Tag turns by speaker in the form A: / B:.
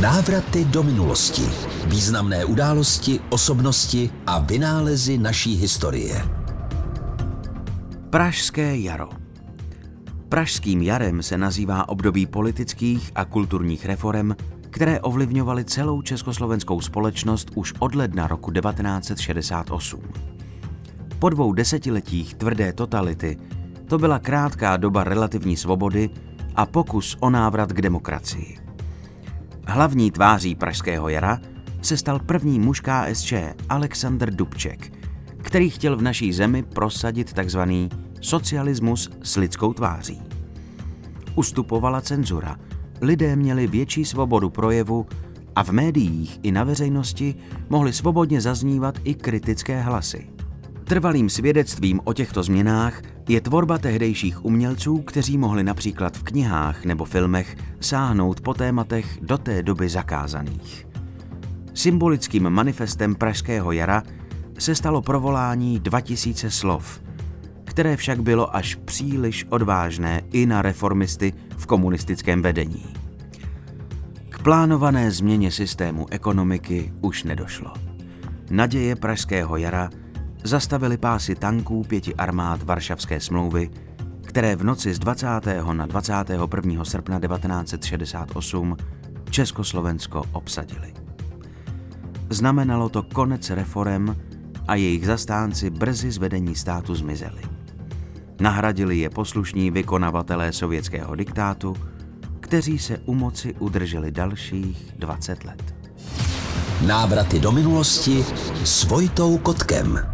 A: Návraty do minulosti. Významné události, osobnosti a vynálezy naší historie.
B: Pražské jaro. Pražským jarem se nazývá období politických a kulturních reform, které ovlivňovaly celou československou společnost už od ledna roku 1968. Po dvou desetiletích tvrdé totality to byla krátká doba relativní svobody a pokus o návrat k demokracii. Hlavní tváří Pražského jara se stal první muž KSČ Aleksandr Dubček, který chtěl v naší zemi prosadit tzv. socialismus s lidskou tváří. Ustupovala cenzura, lidé měli větší svobodu projevu a v médiích i na veřejnosti mohly svobodně zaznívat i kritické hlasy. Trvalým svědectvím o těchto změnách je tvorba tehdejších umělců, kteří mohli například v knihách nebo filmech sáhnout po tématech do té doby zakázaných. Symbolickým manifestem Pražského jara se stalo provolání 2000 slov, které však bylo až příliš odvážné i na reformisty v komunistickém vedení. K plánované změně systému ekonomiky už nedošlo. Naděje Pražského jara – zastavili pásy tanků pěti armád Varšavské smlouvy, které v noci z 20. na 21. srpna 1968 Československo obsadili. Znamenalo to konec reform a jejich zastánci brzy z vedení státu zmizeli. Nahradili je poslušní vykonavatelé sovětského diktátu, kteří se u moci udrželi dalších 20 let.
A: Návraty do minulosti s Vojtou Kotkem.